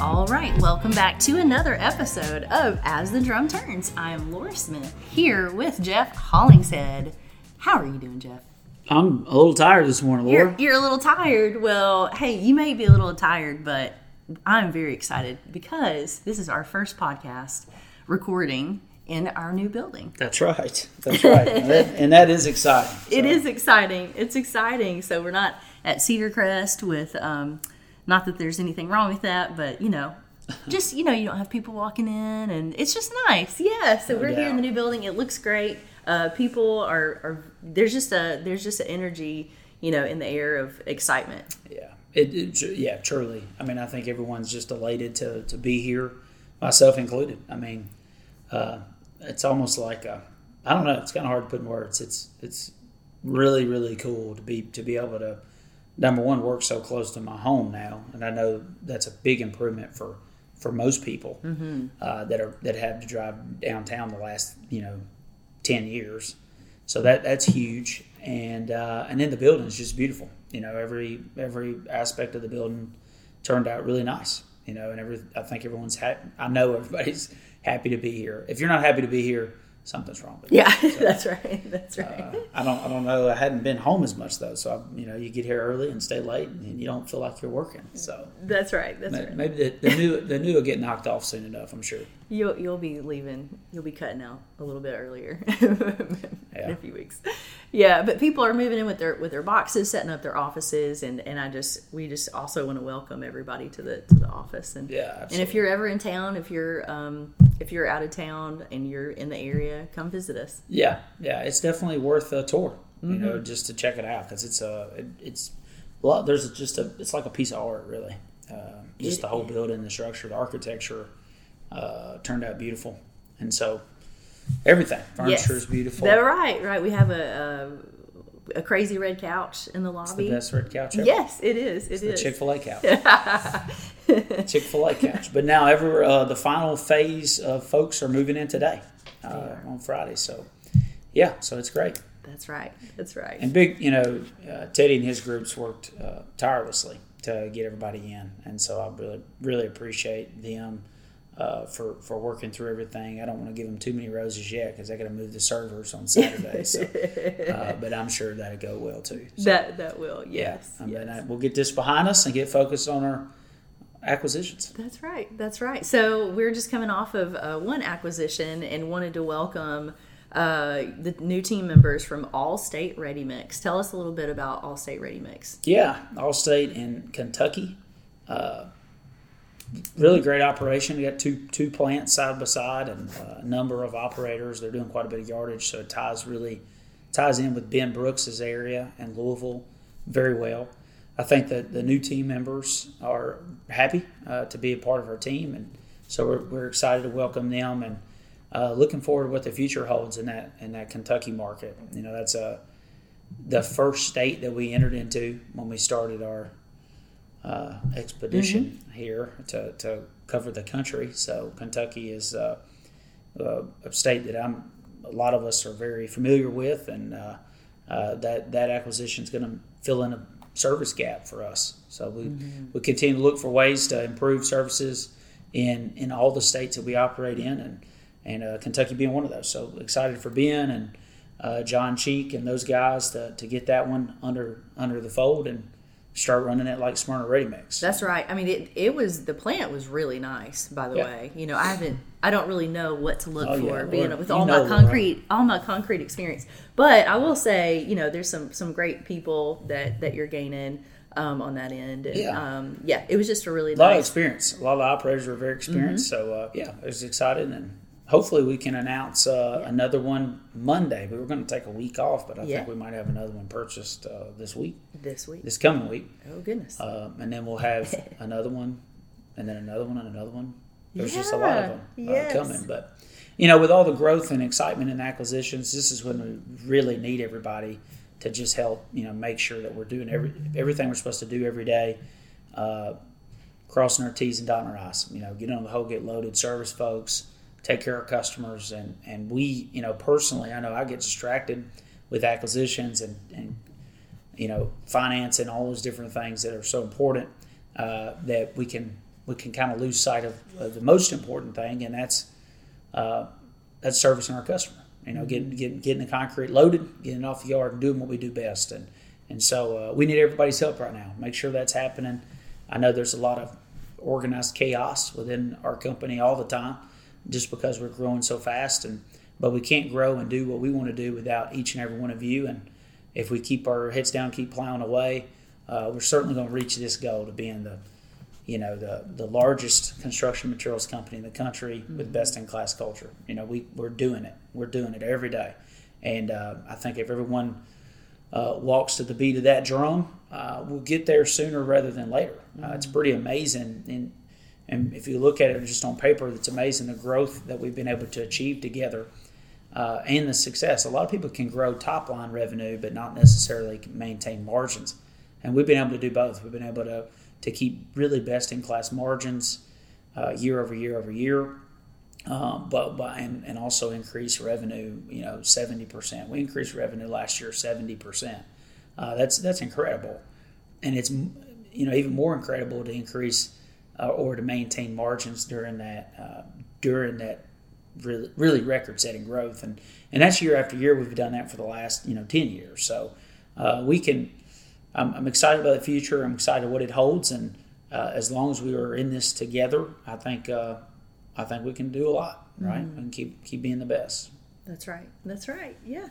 All right, welcome back to another episode of As the Drum Turns. I am Lora Smith here with Jeff Hollingshead. How are you doing, Jeff? I'm a little tired this morning, You're, Lora. you're a little tired. Well, hey, you may be a little tired, but I'm very excited because this is our first podcast recording in our new building. That's right. That's right. and, that, and that is exciting. It So, is exciting. It's exciting. So we're not at Cedar Crest with, um, not that there's anything wrong with that, but you know, just you know, you don't have people walking in, and it's just nice. Yeah. So we're here in the new building. It looks great. Uh, people are, are there's just a there's just an energy, you know, in the air of excitement. Yeah. It, it, yeah, truly. I mean, I think everyone's just elated to, to be here, myself included. I mean, uh, it's almost like a, I don't know. It's kind of hard to put in words. It's it's really really cool to be to be able to number one work so close to my home now, and I know that's a big improvement for for most people uh, that are that have to drive downtown the last you know ten years. So that that's huge, and uh, and then the building is just beautiful. You know, every every aspect of the building turned out really nice. You know, and every I think everyone's happy. I know everybody's happy to be here. If you're not happy to be here, something's wrong with you. Yeah, that's right. That's right. Uh, I don't I don't know. I hadn't been home as much though, so I, you know, you get here early and stay late, and you don't feel like you're working. So that's right. That's right. maybe the, the new the new will get knocked off soon enough. I'm sure. You'll you'll be leaving. You'll be cutting out a little bit earlier in Yeah. a few weeks. Yeah, but people are moving in with their with their boxes, setting up their offices, and and I just we just also want to welcome everybody to the to the office. And Yeah, and if you're ever in town, if you're um if you're out of town and you're in the area, come visit us. Yeah, yeah, it's definitely worth a tour. You Mm-hmm. know, just to check it out because it's a it, it's a lot. There's just a it's like a piece of art, really. Uh, just It the whole building, the structure, the architecture uh, turned out beautiful, and so everything furniture is beautiful. They're right, right. We have a, a a crazy red couch in the lobby. It's the best red couch ever. Yes, it is. It the is. Chick Fil A couch. Chick Fil A couch. But now, ever uh, the final phase of folks are moving in today uh, on Friday. So, yeah, so it's great. That's right. That's right. And big, you know, uh, Teddy and his groups worked uh, tirelessly to get everybody in, and so I really, really appreciate them uh, for for working through everything. I don't want to give them too many roses yet because I got to move the servers on Saturday. so, uh, but I'm sure that'll go well too. So, that that will. yeah, Yes. I mean, yes. I- we'll get this behind us and get focused on our acquisitions. That's right. That's right. So we're just coming off of uh, one acquisition and wanted to welcome uh, the new team members from Allstate Ready Mix. Tell us a little bit about Allstate Ready Mix. Yeah, Allstate in Kentucky. Uh, really great operation. We got two two plants side by side and uh, a number of operators. They're doing quite a bit of yardage, so it ties really ties in with Ben Brooks's area and Louisville very well. I think that the new team members are happy uh, to be a part of our team, and so we're, we're excited to welcome them and uh, looking forward to what the future holds in that in that Kentucky market. You know, that's a the first state that we entered into when we started our uh, expedition here to, to cover the country. So Kentucky is uh, uh, a state that I'm a lot of us are very familiar with, and uh, uh, that that acquisition is going to fill in a service gap for us. So we we continue to look for ways to improve services in in all the states that we operate in, and and uh, Kentucky being one of those. So excited for Ben and uh, John Cheek and those guys to, to get that one under under the fold and start running it like Smyrna Ready Mix. That's right. I mean, it, it was the plant was really nice. By the Yeah. way, you know, I haven't, I don't really know what to look Oh, for, yeah, being Lora, with all my concrete, all my concrete experience. But I will say, you know, there's some some great people that that you're gaining um, on that end. And, Yeah. um, yeah, it was just a really a lot of experience. A lot of operators were very experienced. So uh, yeah, I was excited, and hopefully we can announce uh, another one Monday. We were going to take a week off, but I Yeah. think we might have another one purchased uh, this week, this week. this coming week, Oh goodness. um, and then we'll have another one, and then another one, and another one. There's just a lot of them Yeah, uh, yes. coming, but. You know, with all the growth and excitement and acquisitions, this is when we really need everybody to just help. You know, make sure that we're doing every everything we're supposed to do every day. Uh, crossing our T's and dotting our I's. You know, get on the whole, get loaded service folks, take care of customers, and and we, you know, personally, I know I get distracted with acquisitions and and you know finance and all those different things that are so important uh, that we can we can kind of lose sight of, of the most important thing, and that's uh, that's servicing our customer. You know, getting getting getting the concrete loaded, getting it off the yard, and doing what we do best. And and so uh, we need everybody's help right now. Make sure that's happening. I know there's a lot of organized chaos within our company all the time, just because we're growing so fast. And but we can't grow and do what we want to do without each and every one of you. And if we keep our heads down, keep plowing away, uh, we're certainly going to reach this goal to being the you know the the largest construction materials company in the country mm-hmm. with best in class culture. You know we we're doing it. We're doing it every day, and uh, I think if everyone uh, walks to the beat of that drum, uh, we'll get there sooner rather than later. Uh, mm-hmm. it's pretty amazing, and and if you look at it just on paper, it's amazing the growth that we've been able to achieve together. Uh, and the success. A lot of people can grow top line revenue, but not necessarily maintain margins. And we've been able to do both. We've been able to to keep really best in class margins uh, year over year over year. Um, but by, and, and also increase revenue, you know, seventy percent. We increased revenue last year seventy percent. Uh, that's that's incredible, and it's you know even more incredible to increase uh, or to maintain margins during that uh, during that really really record setting growth, and and that's year after year. We've done that for the last you know ten years. So uh, we can I'm, I'm excited about the future. I'm excited what it holds, and uh, as long as we are in this together, I think uh, I think we can do a lot, right? Mm. And keep keep being the best. That's right. That's right. Yeah.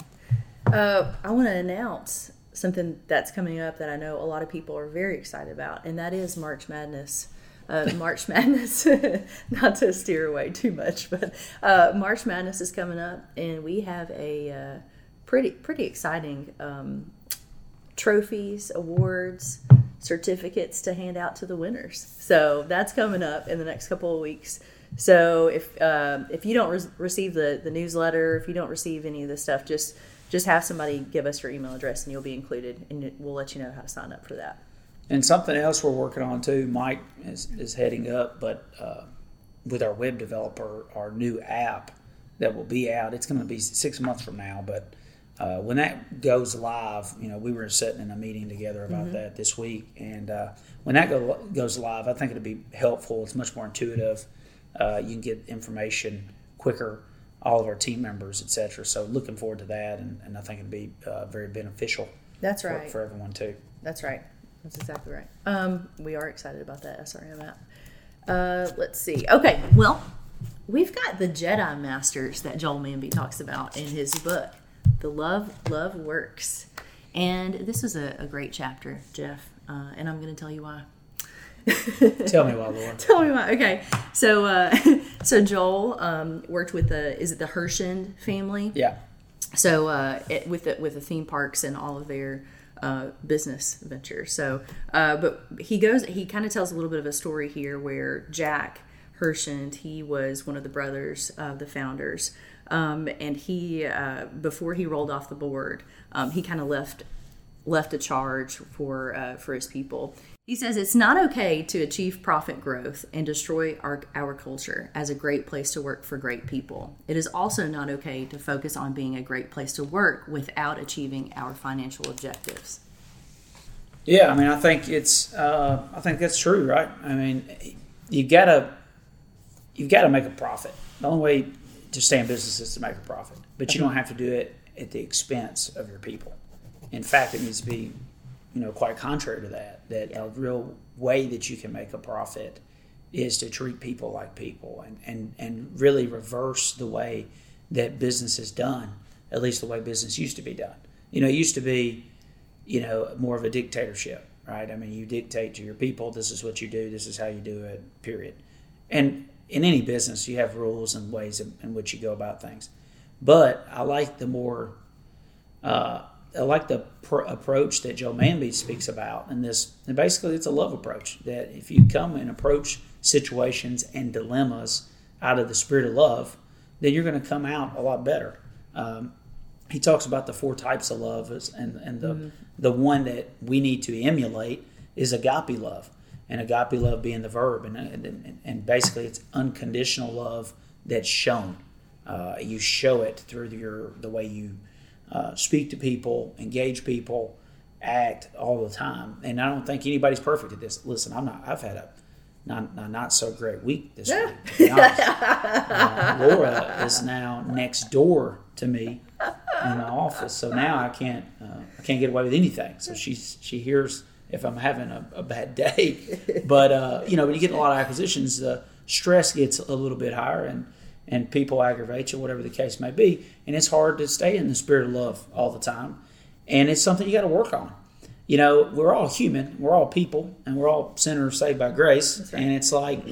Uh, I want to announce something that's coming up that I know a lot of people are very excited about, and that is March Madness. Uh, March Madness, not to steer away too much, but uh, March Madness is coming up, and we have a uh, pretty pretty exciting um, trophies, awards, certificates to hand out to the winners. So that's coming up in the next couple of weeks. So if uh, if you don't re- receive the the newsletter, if you don't receive any of this stuff, just just have somebody give us your email address and you'll be included, and we'll let you know how to sign up for that. And something else we're working on too, Mike is, is heading up, but uh, with our web developer, our new app that will be out. It's going to be six months from now, but uh, when that goes live, you know, we were sitting in a meeting together about mm-hmm. that this week, and uh, when that go, goes live, I think it'll be helpful. It's much more intuitive. Uh, you can get information quicker. All of our team members, etc. So, looking forward to that, and, and I think it'll be uh, very beneficial. That's right for, for, everyone too. That's right. That's exactly right. Um, we are excited about that SRM app. Uh, let's see. Okay, well, we've got the Jedi Masters that Joel Manby talks about in his book. The Love, Love Works. And this is a, a great chapter, Jeff, uh, and I'm going to tell you why. tell me why, Lora. Tell me why. Okay, so uh, so Joel um, worked with the is it the Herschend family? Yeah. So uh, it, with the with the theme parks and all of their uh, business venture. So, uh, but he goes he kind of tells a little bit of a story here where Jack Herschend he was one of the brothers of the founders. Um, and he, uh, before he rolled off the board, um, he kind of left left a charge for uh, for his people. He says it's not okay to achieve profit growth and destroy our, our culture as a great place to work for great people. It is also not okay to focus on being a great place to work without achieving our financial objectives. Yeah, I mean, I think it's, uh, I think that's true, right? I mean, you gotta, you've got to make a profit. The only way to stay in business is to make a profit, but you don't have to do it at the expense of your people. In fact, it needs to be, you know, quite contrary to that. That a real way that you can make a profit is to treat people like people and, and, and really reverse the way that business is done, at least the way business used to be done. You know, it used to be, you know, more of a dictatorship, right? I mean, you dictate to your people, this is what you do, this is how you do it, period. And in any business, you have rules and ways in, in which you go about things. But I like the more, uh, I like the pr- approach that Joe Manby speaks about. And this, and basically, it's a love approach that if you come and approach situations and dilemmas out of the spirit of love, then you're going to come out a lot better. Um, he talks about the four types of love, and, and the, mm-hmm. the one that we need to emulate is agape love and agape love being the verb, and, and, and basically it's unconditional love that's shown. Uh, you show it through your the way you uh, speak to people, engage people, act all the time. And I don't think anybody's perfect at this. Listen, I'm not. I've had a not, not, not so great week this week. To uh, Lora is now next door to me in the office, so now I can't uh, I can't get away with anything. So she's she hears if I'm having a, a bad day, but uh, you know when you get a lot of acquisitions, the stress gets a little bit higher and. And people aggravate you, whatever the case may be, and it's hard to stay in the spirit of love all the time, and it's something you got to work on you know, we're all human, we're all people, and we're all sinners saved by grace. Right. And it's like,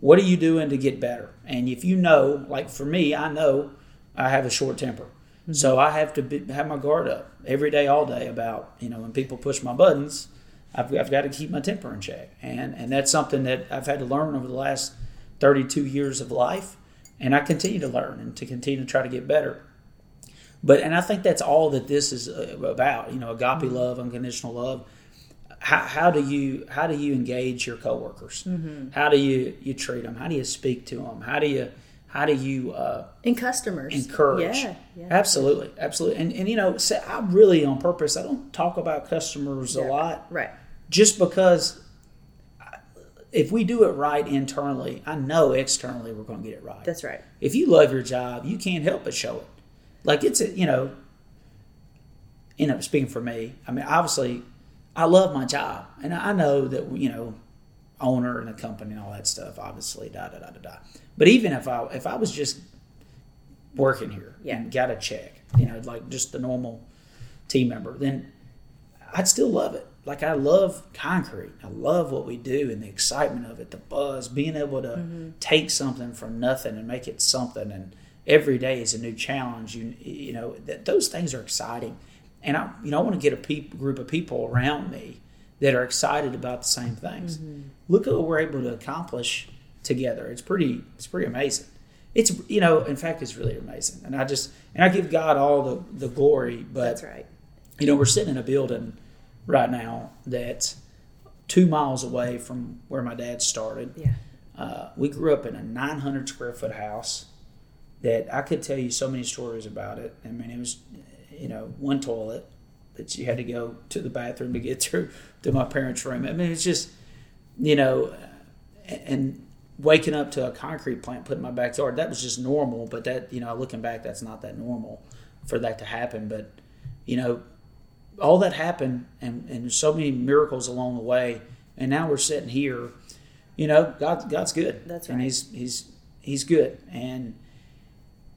what are you doing to get better? And if you know, like for me, I know I have a short temper. Mm-hmm. So I have to be, have my guard up every day, all day about, you know, when people push my buttons, I've, I've got to keep my temper in check. And, and that's something that I've had to learn over the last 32 years of life. And I continue to learn and to continue to try to get better. But and I think that's all that this is uh, about. You know, agape mm-hmm. love, unconditional love. How, how do you how do you engage your coworkers? Mm-hmm. How do you you treat them? How do you speak to them? How do you how do you uh, in customers encourage? Yeah, yeah, absolutely, absolutely. And and you know, say, I really on purpose. I don't talk about customers yeah, a lot, right? Just because if we do it right internally, I know externally we're going to get it right. That's right. If you love your job, you can't help but show it. Like it's a, you know, you know, speaking for me, I mean, obviously, I love my job, and I know that you know, owner and the company and all that stuff. Obviously, da da da da da. But even if I if I was just working here yeah. and got a check, you know, like just the normal team member, then I'd still love it. Like I love concrete. I love what we do and the excitement of it, the buzz, being able to mm-hmm. take something from nothing and make it something and every day is a new challenge. You you know that those things are exciting, and I you know I want to get a peop, group of people around me that are excited about the same things. Mm-hmm. Look at what we're able to accomplish together. It's pretty it's pretty amazing. It's you know in fact it's really amazing, and I just and I give God all the the glory. But that's right. You know we're sitting in a building right now that's two miles away from where my dad started. Yeah. Uh, we grew up in a 900 square foot house that I could tell you so many stories about it. I mean, it was, you know, one toilet that you had to go to the bathroom to get through to my parents' room. I mean, it's just, you know, and waking up to a concrete plant put in my backyard, that was just normal. But that, you know, looking back, that's not that normal for that to happen. But, you know, all that happened and, and so many miracles along the way. And now we're sitting here, you know, God, God's good. That's right. And he's, he's, he's good. And,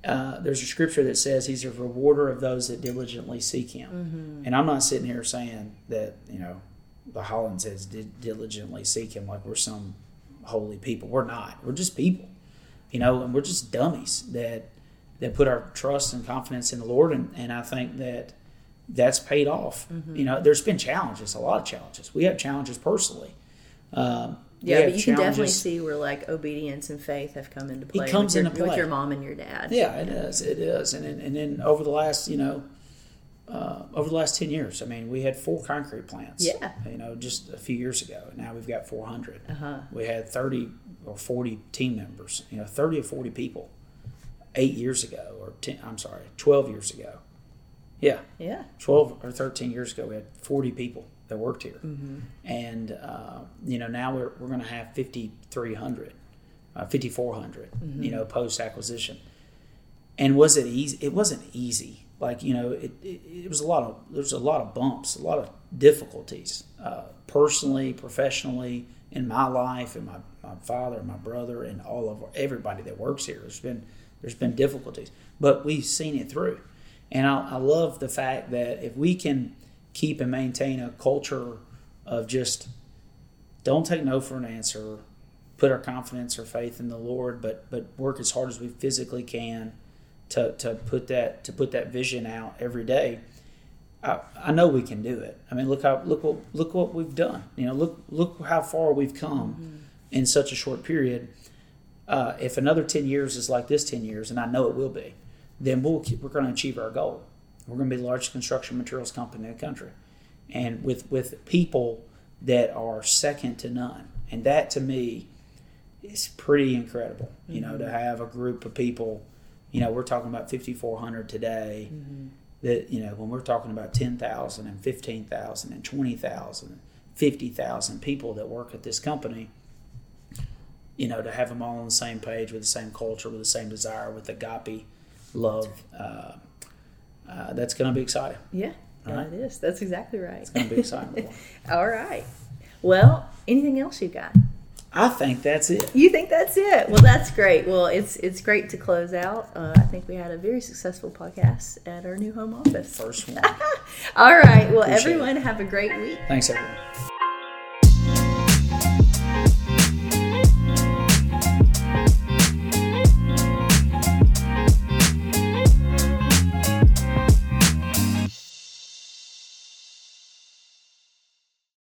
uh, there's a scripture that says he's a rewarder of those that diligently seek him. Mm-hmm. And I'm not sitting here saying that, you know, the Hollingsheads diligently seek him like we're some holy people. We're not. We're just people, you know, and we're just dummies that that put our trust and confidence in the Lord. And, and I think that that's paid off. Mm-hmm. You know, there's been challenges, a lot of challenges. We have challenges personally. Um, yeah, but you can definitely see where like obedience and faith have come into play. It comes with your, into play with your mom and your dad. Yeah, it is. It is, and and then over the last, you know, uh, over the last ten years, I mean, we had four concrete plants. Yeah, you know, just a few years ago. Now we've got four hundred. Uh-huh. We had thirty or forty team members. You know, thirty or forty people. Eight years ago, or 10, I'm sorry, twelve years ago. Yeah. Yeah. Twelve or thirteen years ago, we had forty people that worked here. Mm-hmm. And, uh, you know, now we're, we're going to have 5,300, uh, 5,400, mm-hmm. you know, post acquisition. And was it easy? It wasn't easy. Like, you know, it, it, it, was a lot of, there's a lot of bumps, a lot of difficulties, uh, personally, professionally, in my life, and my, my father, and my brother, and all of everybody that works here. There's been, there's been difficulties, but we've seen it through. And I, I love the fact that if we can, keep and maintain a culture of just don't take no for an answer, put our confidence or faith in the Lord, but but work as hard as we physically can to, to put that to put that vision out every day. I, I know we can do it. I mean, look how look what look what we've done. You know, look look how far we've come mm-hmm. in such a short period. Uh, if another ten years is like this ten years, and I know it will be, then we'll keep, we're going to achieve our goal. We're going to be the largest construction materials company in the country, and with with people that are second to none. And that to me is pretty incredible. You know, to mm-hmm. have a group of people, you know, we're talking about 5,400 today. Mm-hmm. That you know, when we're talking about 10,000 and 15,000 and 20,000, 50,000 people that work at this company, you know, to have them all on the same page with the same culture, with the same desire, with agape love, uh, uh, that's going to be exciting. Yeah, yeah, Right. it is. That's exactly right. It's going to be exciting. All right. Well, anything else you got? I think that's it. You think that's it? Well, that's great. Well, it's it's great to close out. Uh, I think we had a very successful podcast at our new home office. First one. All right. Well, Appreciate it. everyone have a great week. Thanks, everyone.